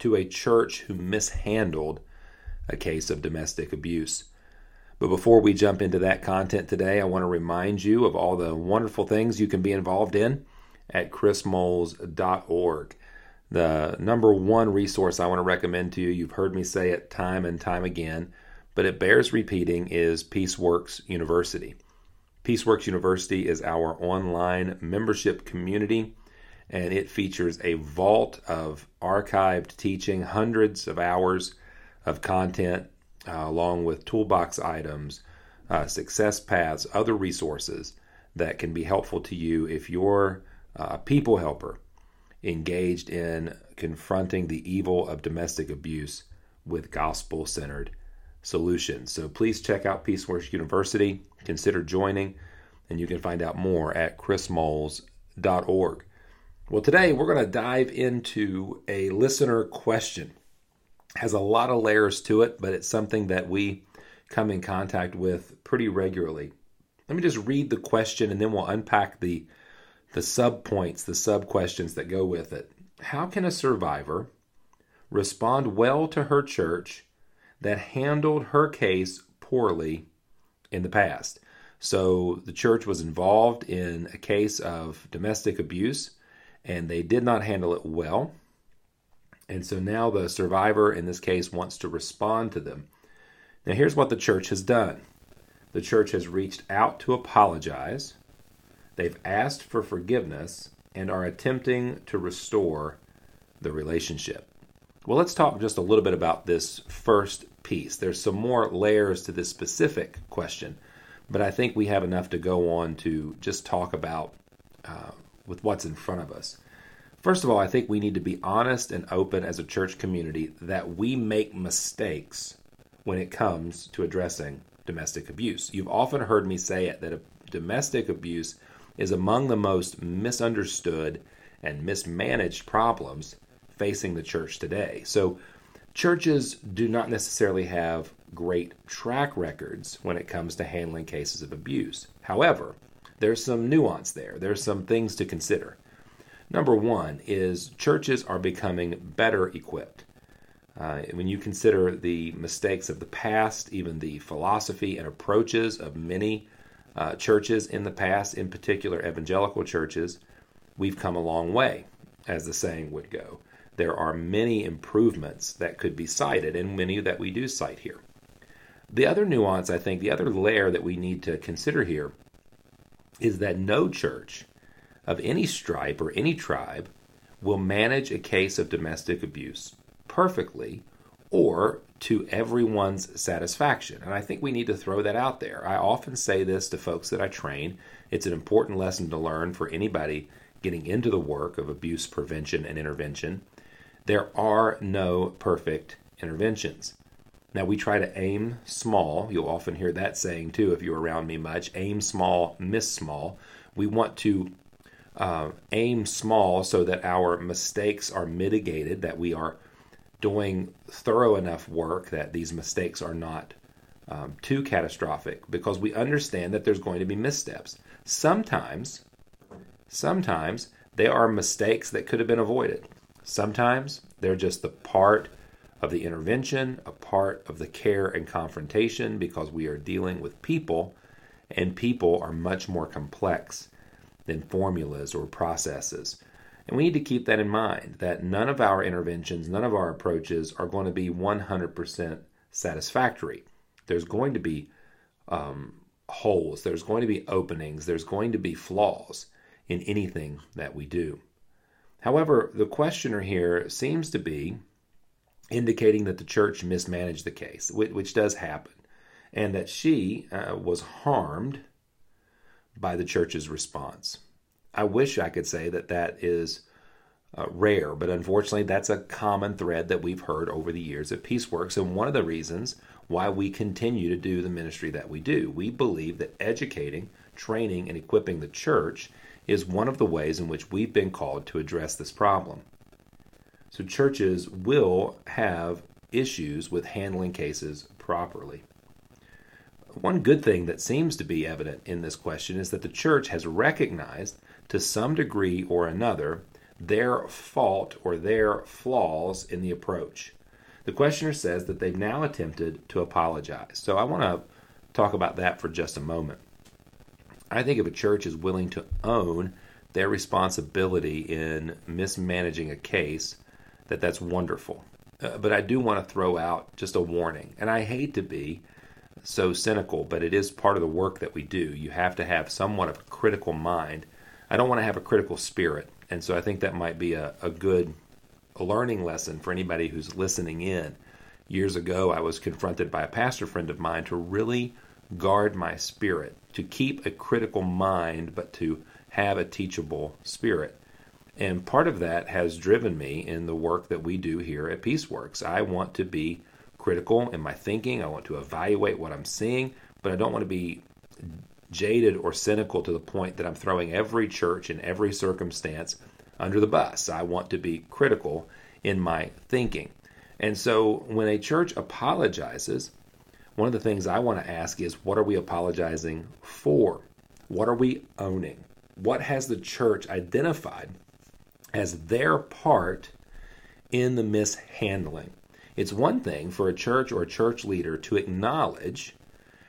to a church who mishandled a case of domestic abuse. But before we jump into that content today, I want to remind you of all the wonderful things you can be involved in at chrismoles.org. The number one resource I want to recommend to you, you've heard me say it time and time again, but it bears repeating, is Peaceworks University. Peaceworks University is our online membership community and it features a vault of archived teaching, hundreds of hours of content, uh, along with toolbox items, uh, success paths, other resources that can be helpful to you if you're a people helper engaged in confronting the evil of domestic abuse with gospel centered solutions. So please check out Peaceworks University, consider joining, and you can find out more at chrismoles.org. Well, today we're going to dive into a listener question. It has a lot of layers to it, but it's something that we come in contact with pretty regularly. Let me just read the question and then we'll unpack the the sub points, the sub questions that go with it. How can a survivor respond well to her church that handled her case poorly in the past? So the church was involved in a case of domestic abuse and they did not handle it well. And so now the survivor in this case wants to respond to them. Now, here's what the church has done the church has reached out to apologize, they've asked for forgiveness, and are attempting to restore the relationship. Well, let's talk just a little bit about this first piece. There's some more layers to this specific question, but I think we have enough to go on to just talk about uh, with what's in front of us. First of all, I think we need to be honest and open as a church community that we make mistakes when it comes to addressing domestic abuse. You've often heard me say it that domestic abuse is among the most misunderstood and mismanaged problems facing the church today. So, churches do not necessarily have great track records when it comes to handling cases of abuse. However, there's some nuance there. There's some things to consider. Number one is churches are becoming better equipped. Uh, when you consider the mistakes of the past, even the philosophy and approaches of many uh, churches in the past, in particular evangelical churches, we've come a long way, as the saying would go. There are many improvements that could be cited, and many that we do cite here. The other nuance, I think, the other layer that we need to consider here is that no church of any stripe or any tribe will manage a case of domestic abuse perfectly or to everyone's satisfaction. And I think we need to throw that out there. I often say this to folks that I train. It's an important lesson to learn for anybody getting into the work of abuse prevention and intervention. There are no perfect interventions. Now, we try to aim small. You'll often hear that saying too if you're around me much aim small, miss small. We want to uh, aim small so that our mistakes are mitigated, that we are doing thorough enough work that these mistakes are not um, too catastrophic because we understand that there's going to be missteps. Sometimes, sometimes they are mistakes that could have been avoided. Sometimes they're just the part of the intervention, a part of the care and confrontation, because we are dealing with people, and people are much more complex than formulas or processes. And we need to keep that in mind that none of our interventions, none of our approaches are going to be 100% satisfactory. There's going to be um, holes, there's going to be openings, there's going to be flaws in anything that we do. However, the questioner here seems to be indicating that the church mismanaged the case, which, which does happen, and that she uh, was harmed by the church's response. I wish I could say that that is uh, rare, but unfortunately, that's a common thread that we've heard over the years at Peaceworks, and one of the reasons why we continue to do the ministry that we do. We believe that educating, training, and equipping the church is one of the ways in which we've been called to address this problem. So, churches will have issues with handling cases properly. One good thing that seems to be evident in this question is that the church has recognized to some degree or another their fault or their flaws in the approach. The questioner says that they've now attempted to apologize. So I want to talk about that for just a moment. I think if a church is willing to own their responsibility in mismanaging a case, that that's wonderful. Uh, but I do want to throw out just a warning. And I hate to be so cynical, but it is part of the work that we do. You have to have somewhat of a critical mind. I don't want to have a critical spirit. And so I think that might be a, a good learning lesson for anybody who's listening in. Years ago, I was confronted by a pastor friend of mine to really guard my spirit, to keep a critical mind, but to have a teachable spirit. And part of that has driven me in the work that we do here at Peaceworks. I want to be critical in my thinking, I want to evaluate what I'm seeing, but I don't want to be jaded or cynical to the point that I'm throwing every church in every circumstance under the bus. I want to be critical in my thinking. And so when a church apologizes, one of the things I want to ask is what are we apologizing for? What are we owning? What has the church identified as their part in the mishandling? It's one thing for a church or a church leader to acknowledge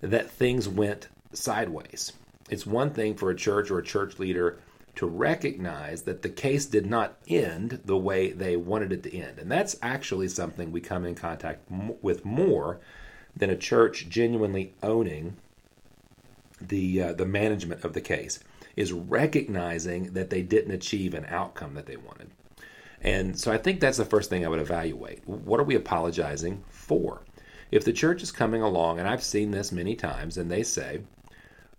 that things went sideways. It's one thing for a church or a church leader to recognize that the case did not end the way they wanted it to end. And that's actually something we come in contact with more than a church genuinely owning the uh, the management of the case is recognizing that they didn't achieve an outcome that they wanted. And so I think that's the first thing I would evaluate. What are we apologizing for? If the church is coming along, and I've seen this many times, and they say,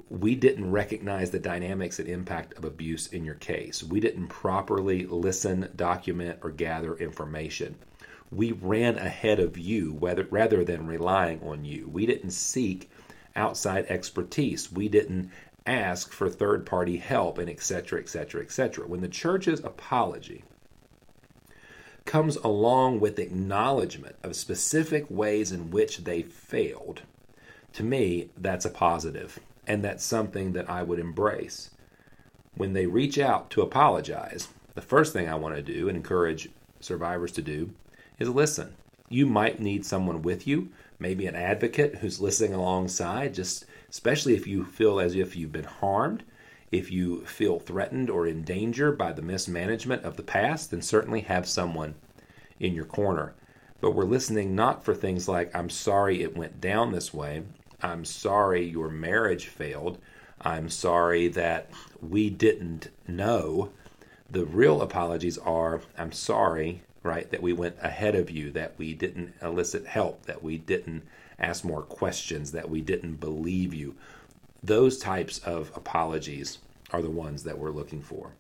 we didn't recognize the dynamics and impact of abuse in your case. We didn't properly listen, document, or gather information. We ran ahead of you rather than relying on you. We didn't seek outside expertise. We didn't ask for third party help, and etc., etc., etc. When the church's apology comes along with acknowledgement of specific ways in which they failed, to me, that's a positive and that's something that I would embrace. When they reach out to apologize, the first thing I want to do and encourage survivors to do is listen. You might need someone with you, maybe an advocate who's listening alongside, just especially if you feel as if you've been harmed, if you feel threatened or in danger by the mismanagement of the past, then certainly have someone in your corner. But we're listening not for things like, I'm sorry it went down this way, I'm sorry your marriage failed. I'm sorry that we didn't know. The real apologies are I'm sorry, right, that we went ahead of you, that we didn't elicit help, that we didn't ask more questions, that we didn't believe you. Those types of apologies are the ones that we're looking for.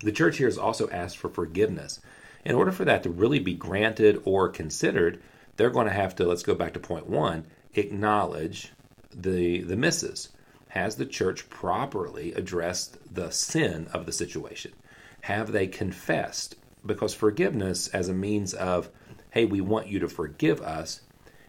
The church here has also asked for forgiveness. In order for that to really be granted or considered, they're going to have to, let's go back to point one, acknowledge the the misses? Has the church properly addressed the sin of the situation? Have they confessed? Because forgiveness as a means of, hey, we want you to forgive us,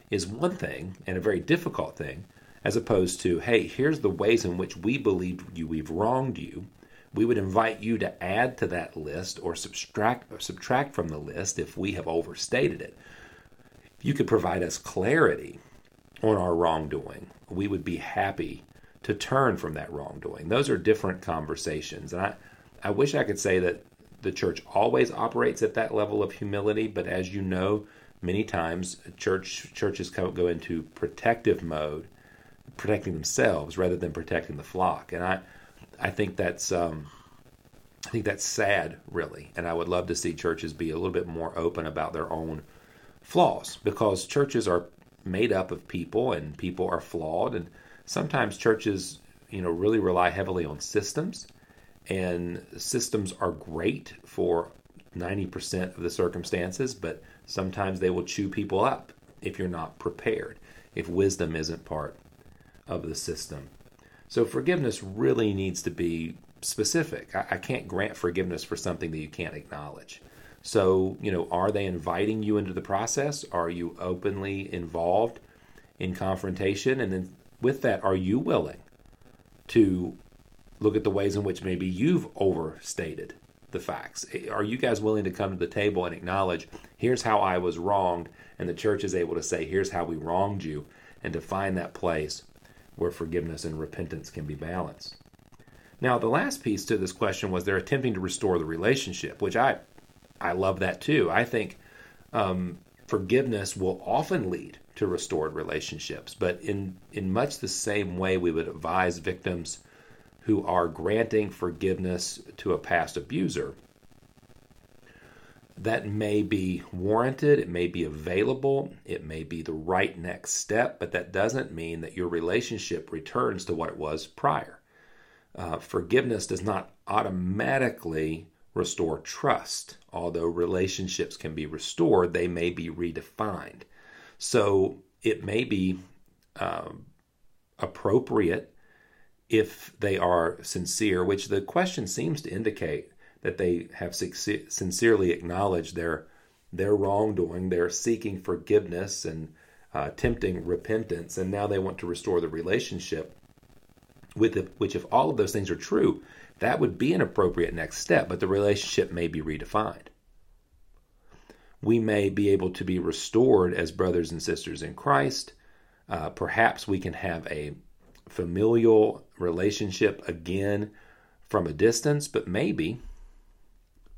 is one thing and a very difficult thing, as opposed to, hey, here's the ways in which we believe you we've wronged you. We would invite you to add to that list or subtract or subtract from the list if we have overstated it. you could provide us clarity on our wrongdoing, we would be happy to turn from that wrongdoing. Those are different conversations. And I, I wish I could say that the church always operates at that level of humility, but as you know, many times church churches go into protective mode, protecting themselves rather than protecting the flock. And I, I think that's um, I think that's sad, really. And I would love to see churches be a little bit more open about their own flaws because churches are made up of people and people are flawed and sometimes churches you know really rely heavily on systems And systems are great for 90% of the circumstances, but sometimes they will chew people up if you're not prepared, if wisdom isn't part of the system. So forgiveness really needs to be specific. I, I, can't grant forgiveness for something that you can't acknowledge. So, you know, are they inviting you into the process? Are you openly involved in confrontation? And then with that, are you willing to look at the ways in which maybe you've overstated the facts? Are you guys willing to come to the table and acknowledge, here's how I was wronged, and the church is able to say, here's how we wronged you, and to find that place where forgiveness and repentance can be balanced? Now, the last piece to this question was they're attempting to restore the relationship, which I, I love that too. I think um, forgiveness will often lead to restored relationships, but in in much the same way we would advise victims who are granting forgiveness to a past abuser, that may be warranted, it may be available, it may be the right next step, but that doesn't mean that your relationship returns to what it was prior. Uh, forgiveness does not automatically restore trust. Although relationships can be restored, they may be redefined. So it may be um, appropriate if they are sincere, which the question seems to indicate that they have sincerely acknowledged their their wrongdoing. They're seeking forgiveness and uh, attempting repentance, and now they want to restore the relationship. With the, which, if all of those things are true, that would be an appropriate next step. But the relationship may be redefined. We may be able to be restored as brothers and sisters in Christ. Uh, perhaps we can have a familial relationship again from a distance, but maybe,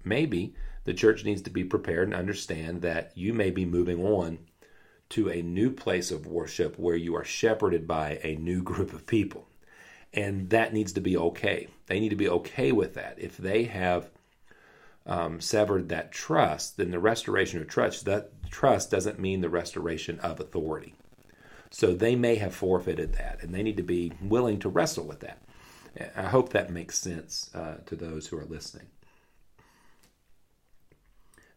maybe the church needs to be prepared and understand that you may be moving on to a new place of worship where you are shepherded by a new group of people. And that needs to be okay. They need to be okay with that. If they have um, severed that trust, then the restoration of trust that trust doesn't mean the restoration of authority. So they may have forfeited that, and they need to be willing to wrestle with that. I hope that makes sense uh, to those who are listening.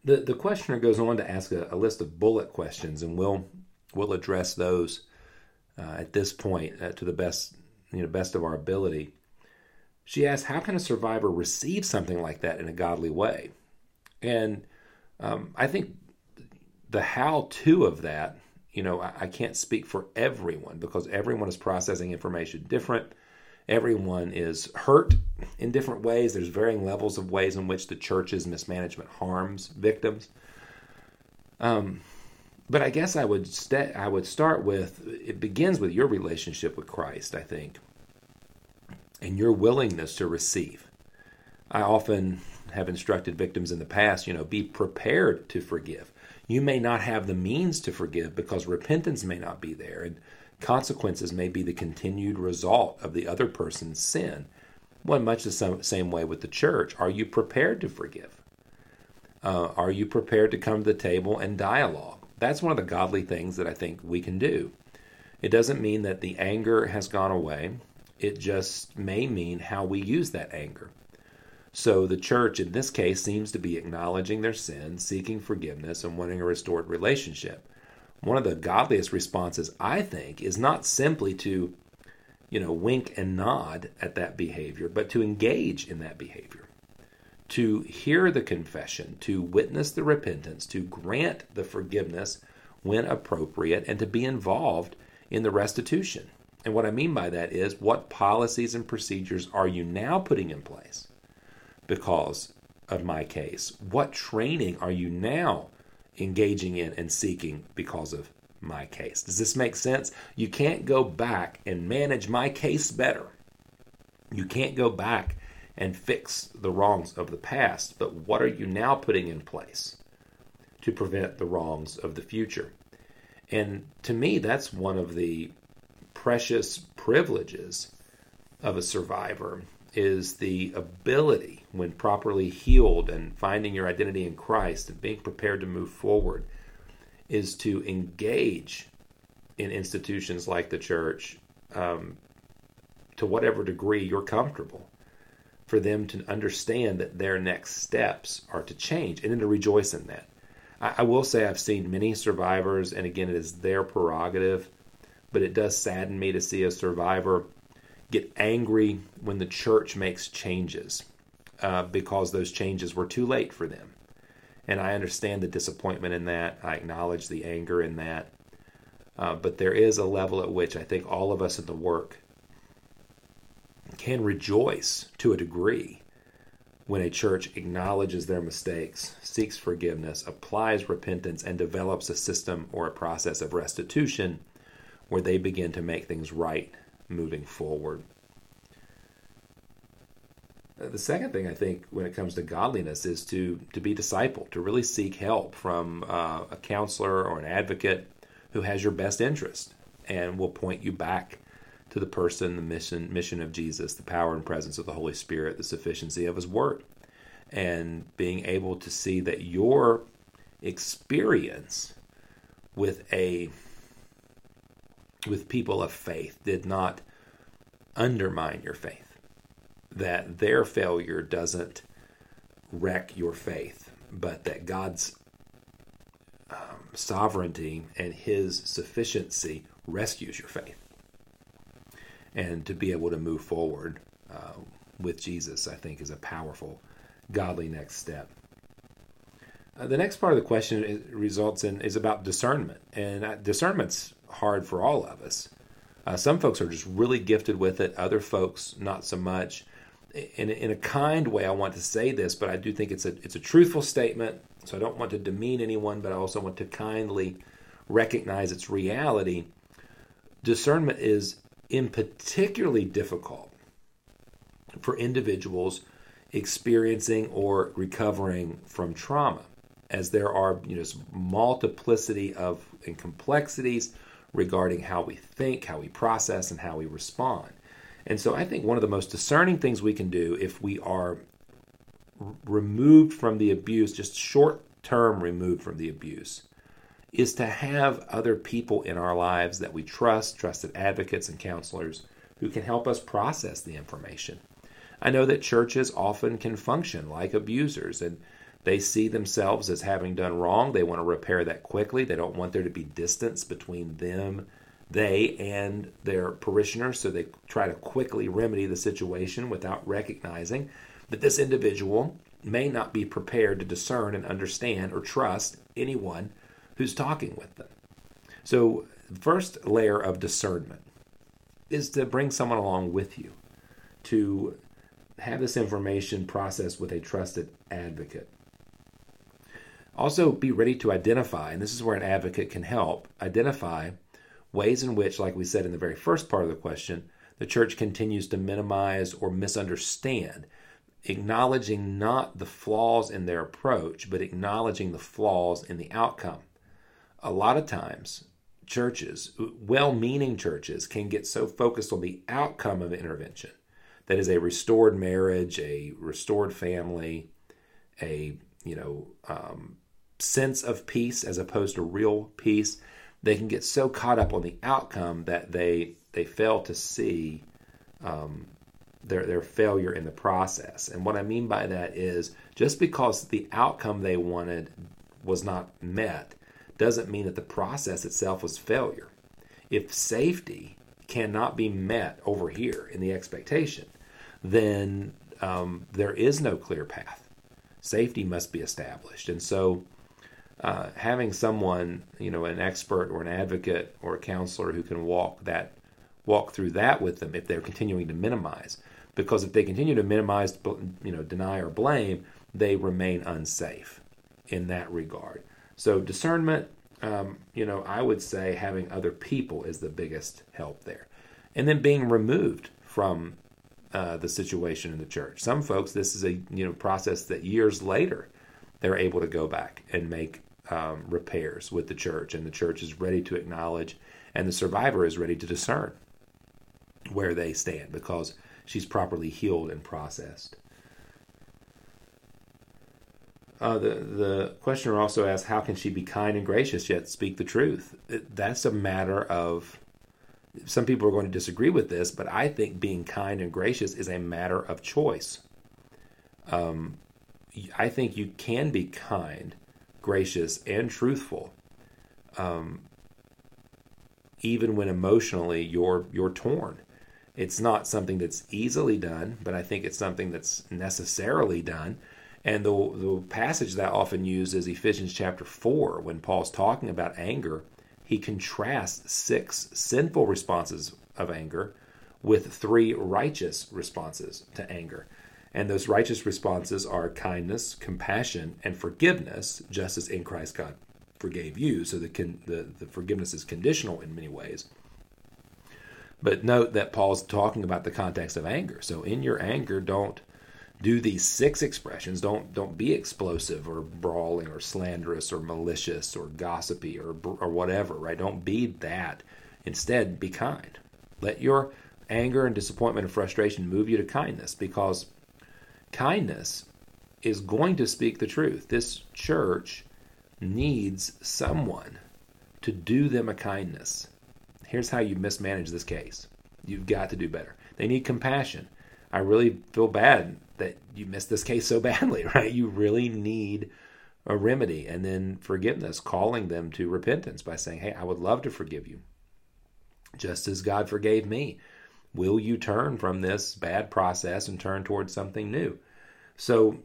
The the questioner goes on to ask a, a list of bullet questions, and we'll we'll address those uh, at this point uh, to the best you know best of our ability. She asks, "How can a survivor receive something like that in a godly way?" And um, I think the how-to of that you know, I, I can't speak for everyone because everyone is processing information different. Everyone is hurt in different ways. There's varying levels of ways in which the church's mismanagement harms victims. Um, but I guess I would st- I would start with it begins with your relationship with Christ, I think, and your willingness to receive. I often have instructed victims in the past, you know, be prepared to forgive. You may not have the means to forgive because repentance may not be there, and consequences may be the continued result of the other person's sin. Well, much the same way with the church. Are you prepared to forgive? Uh, are you prepared to come to the table and dialogue? That's one of the godly things that I think we can do. It doesn't mean that the anger has gone away. It just may mean how we use that anger. So the church in this case seems to be acknowledging their sin, seeking forgiveness, and wanting a restored relationship. One of the godliest responses, I think, is not simply to, you know, wink and nod at that behavior, but to engage in that behavior. To hear the confession, to witness the repentance, to grant the forgiveness when appropriate, and to be involved in the restitution. And what I mean by that is what policies and procedures are you now putting in place because of my case? What training are you now engaging in and seeking because of my case? Does this make sense? You can't go back and manage my case better. You can't go back and fix the wrongs of the past, but what are you now putting in place to prevent the wrongs of the future? And to me, that's one of the precious privileges of a survivor is the ability, when properly healed and finding your identity in Christ and being prepared to move forward, is to engage in institutions like the church um, to whatever degree you're comfortable. for them to understand that their next steps are to change and then to rejoice in that. I, I will say I've seen many survivors, and again, it is their prerogative, but it does sadden me to see a survivor get angry when the church makes changes uh, because those changes were too late for them. And I understand the disappointment in that. I acknowledge the anger in that. Uh, but there is a level at which I think all of us in the work can rejoice to a degree when a church acknowledges their mistakes, seeks forgiveness, applies repentance, and develops a system or a process of restitution where they begin to make things right moving forward. Uh, the second thing I think when it comes to godliness is to to be discipled, to really seek help from uh, a counselor or an advocate who has your best interest and will point you back to the person, the mission, mission of Jesus, the power and presence of the Holy Spirit, the sufficiency of His Word, and being able to see that your experience with a with people of faith did not undermine your faith. That their failure doesn't wreck your faith, but that God's um, sovereignty and His sufficiency rescues your faith and to be able to move forward uh, with Jesus, I think, is a powerful, godly next step. Uh, the next part of the question is, results in is about discernment, and uh, discernment's hard for all of us. Uh, some folks are just really gifted with it; other folks not so much. In, in a kind way, I want to say this, but I do think it's a it's a truthful statement. So I don't want to demean anyone, but I also want to kindly recognize its reality. Discernment is in particularly difficult for individuals experiencing or recovering from trauma as there are you know multiplicity of and complexities regarding how we think how we process and how we respond and so i think one of the most discerning things we can do if we are removed from the abuse just short term removed from the abuse is to have other people in our lives that we trust, trusted advocates and counselors who can help us process the information. I know that churches often can function like abusers and they see themselves as having done wrong. They want to repair that quickly. They don't want there to be distance between them, they, and their parishioners, so they try to quickly remedy the situation without recognizing that this individual may not be prepared to discern and understand or trust anyone who's talking with them. So, the first layer of discernment is to bring someone along with you to have this information processed with a trusted advocate. Also, be ready to identify, and this is where an advocate can help identify ways in which, like we said in the very first part of the question, the church continues to minimize or misunderstand, acknowledging not the flaws in their approach, but acknowledging the flaws in the outcome. A lot of times churches, well meaning churches, can get so focused on the outcome of intervention that is a restored marriage, a restored family, a you know um, sense of peace as opposed to real peace. They can get so caught up on the outcome that they they fail to see um, their their failure in the process. And what I mean by that is just because the outcome they wanted was not met doesn't mean that the process itself was failure. If safety cannot be met over here in the expectation, then um, there is no clear path. Safety must be established. And so, uh, having someone, you know, an expert or an advocate or a counselor who can walk that, walk through that with them if they're continuing to minimize, because if they continue to minimize, you know, deny or blame, they remain unsafe in that regard. So discernment, um, you know, I would say having other people is the biggest help there, and then being removed from uh, the situation in the church. Some folks, this is a you know process that years later they're able to go back and make um, repairs with the church, and the church is ready to acknowledge, and the survivor is ready to discern where they stand because she's properly healed and processed. Uh, the the questioner also asked, "How can she be kind and gracious yet speak the truth?" That's a matter of. Some people are going to disagree with this, but I think being kind and gracious is a matter of choice um, I think you can be kind, gracious, and truthful, um, even when emotionally you're you're torn. It's not something that's easily done, but I think it's something that's necessarily done. And the, the passage that I often used is Ephesians chapter 4, when Paul's talking about anger. He contrasts six sinful responses of anger with three righteous responses to anger. And those righteous responses are kindness, compassion, and forgiveness, just as in Christ God forgave you. So the, the, the forgiveness is conditional in many ways. But note that Paul's talking about the context of anger. So in your anger, don't do these six expressions. Don't don't be explosive or brawling or slanderous or malicious or gossipy or or whatever. Right? Don't be that. Instead, be kind. Let your anger and disappointment and frustration move you to kindness because kindness is going to speak the truth. This church needs someone to do them a kindness. Here's how you mismanage this case. You've got to do better. They need compassion. I really feel bad that you missed this case so badly, right? You really need a remedy and then forgiveness, calling them to repentance by saying, Hey, I would love to forgive you, just as God forgave me. Will you turn from this bad process and turn towards something new? So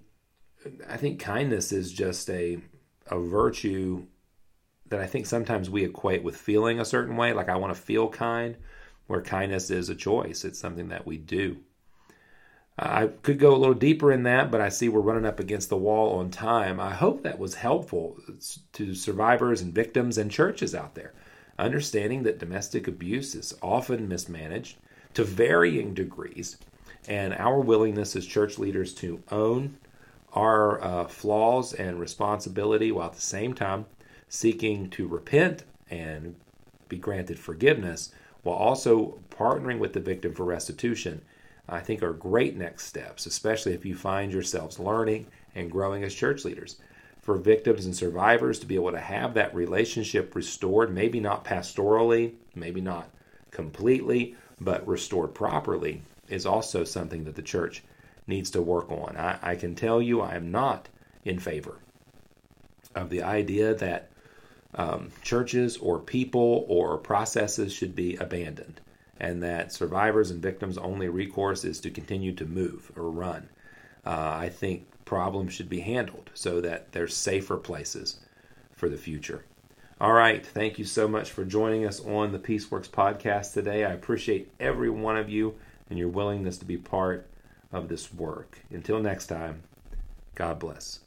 I think kindness is just a, a virtue that I think sometimes we equate with feeling a certain way. Like, I want to feel kind, where kindness is a choice, it's something that we do. I could go a little deeper in that, but I see we're running up against the wall on time. I hope that was helpful to survivors and victims and churches out there. Understanding that domestic abuse is often mismanaged to varying degrees, and our willingness as church leaders to own our uh, flaws and responsibility while at the same time seeking to repent and be granted forgiveness while also partnering with the victim for restitution I think are great next steps, especially if you find yourselves learning and growing as church leaders. For victims and survivors to be able to have that relationship restored, maybe not pastorally, maybe not completely, but restored properly, is also something that the church needs to work on. I, I can tell you I am not in favor of the idea that um, churches or people or processes should be abandoned and that survivors and victims' only recourse is to continue to move or run. Uh, I think problems should be handled so that there's safer places for the future. All right. Thank you so much for joining us on the Peaceworks podcast today. I appreciate every one of you and your willingness to be part of this work. Until next time, God bless.